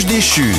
déchu.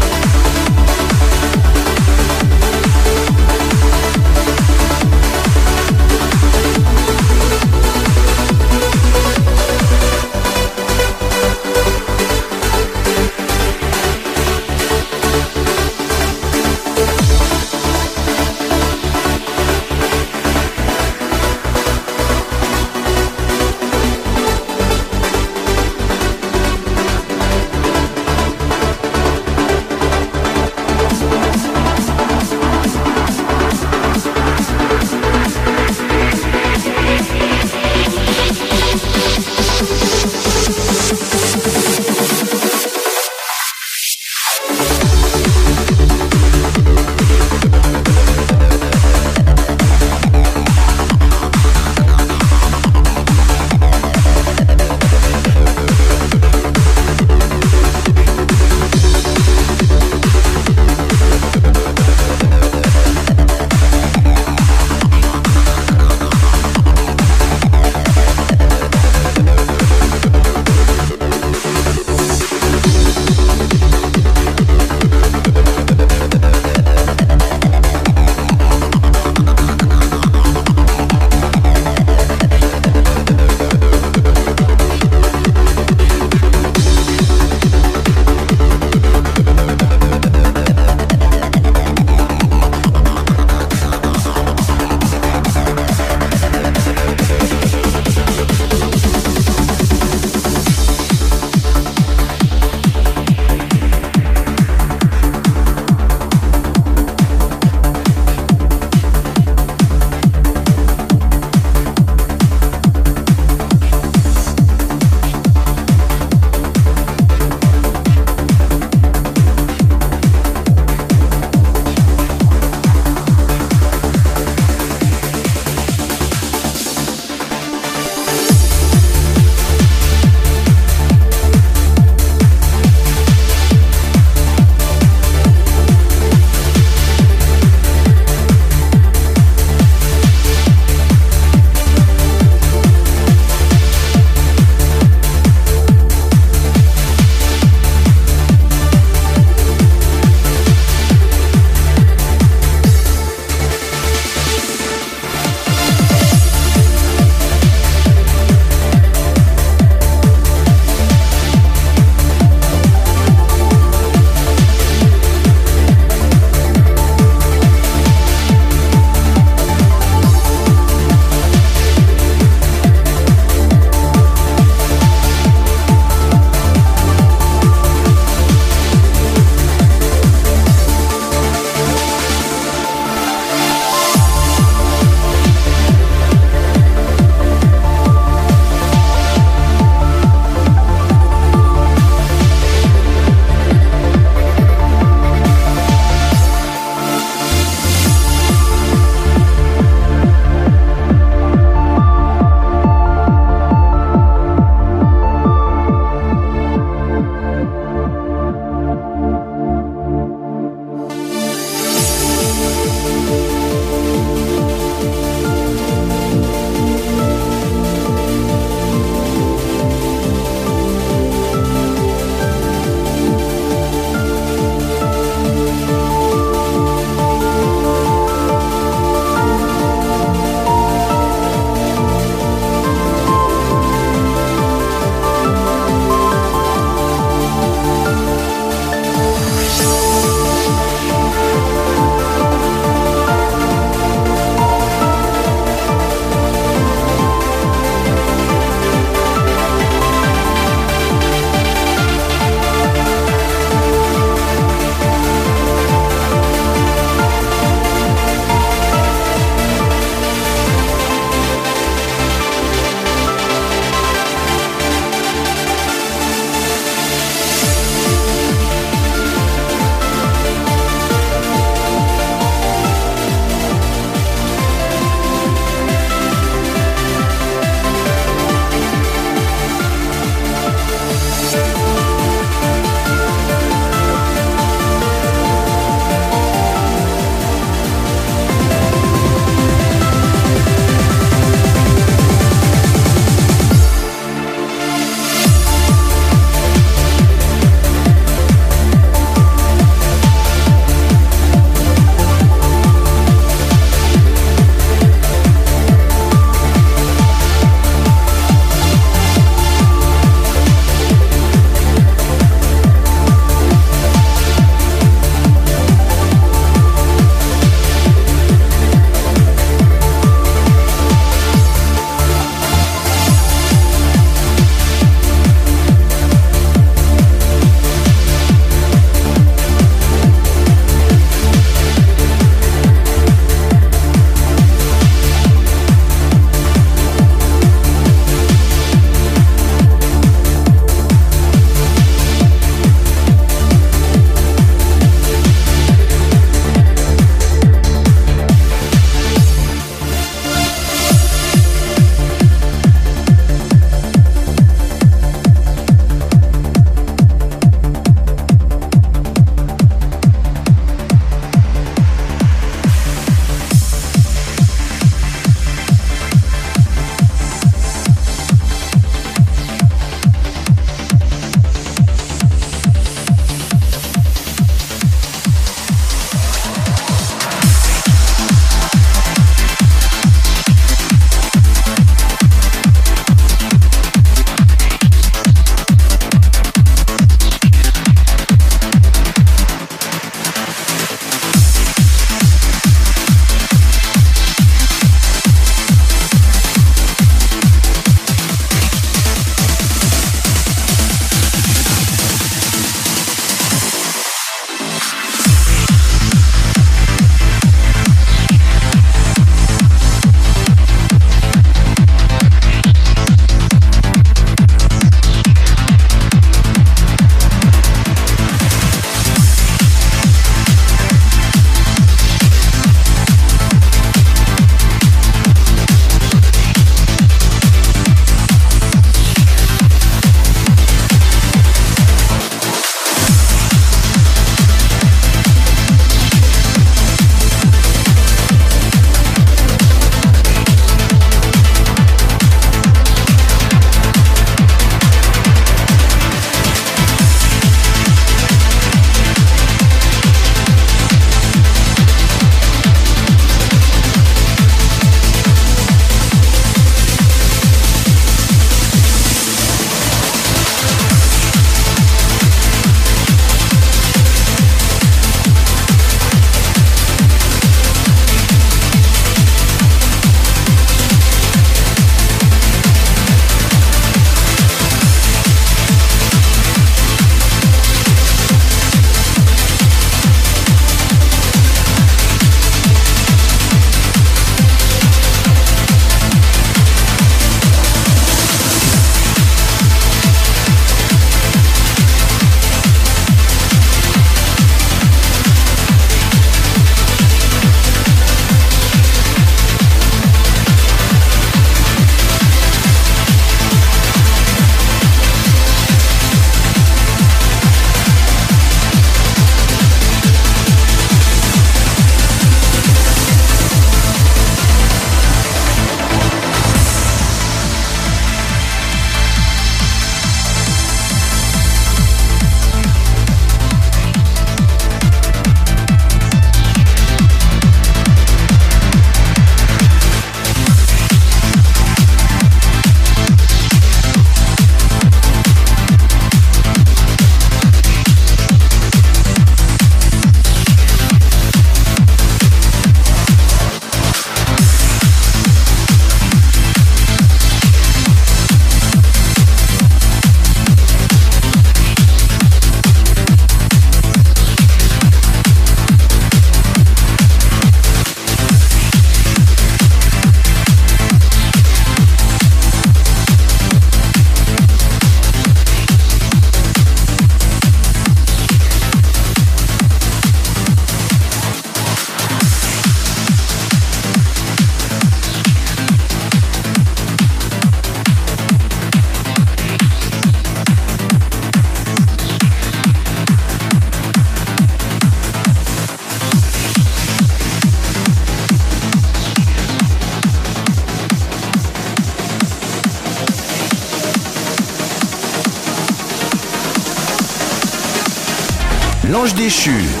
L'ange déchu.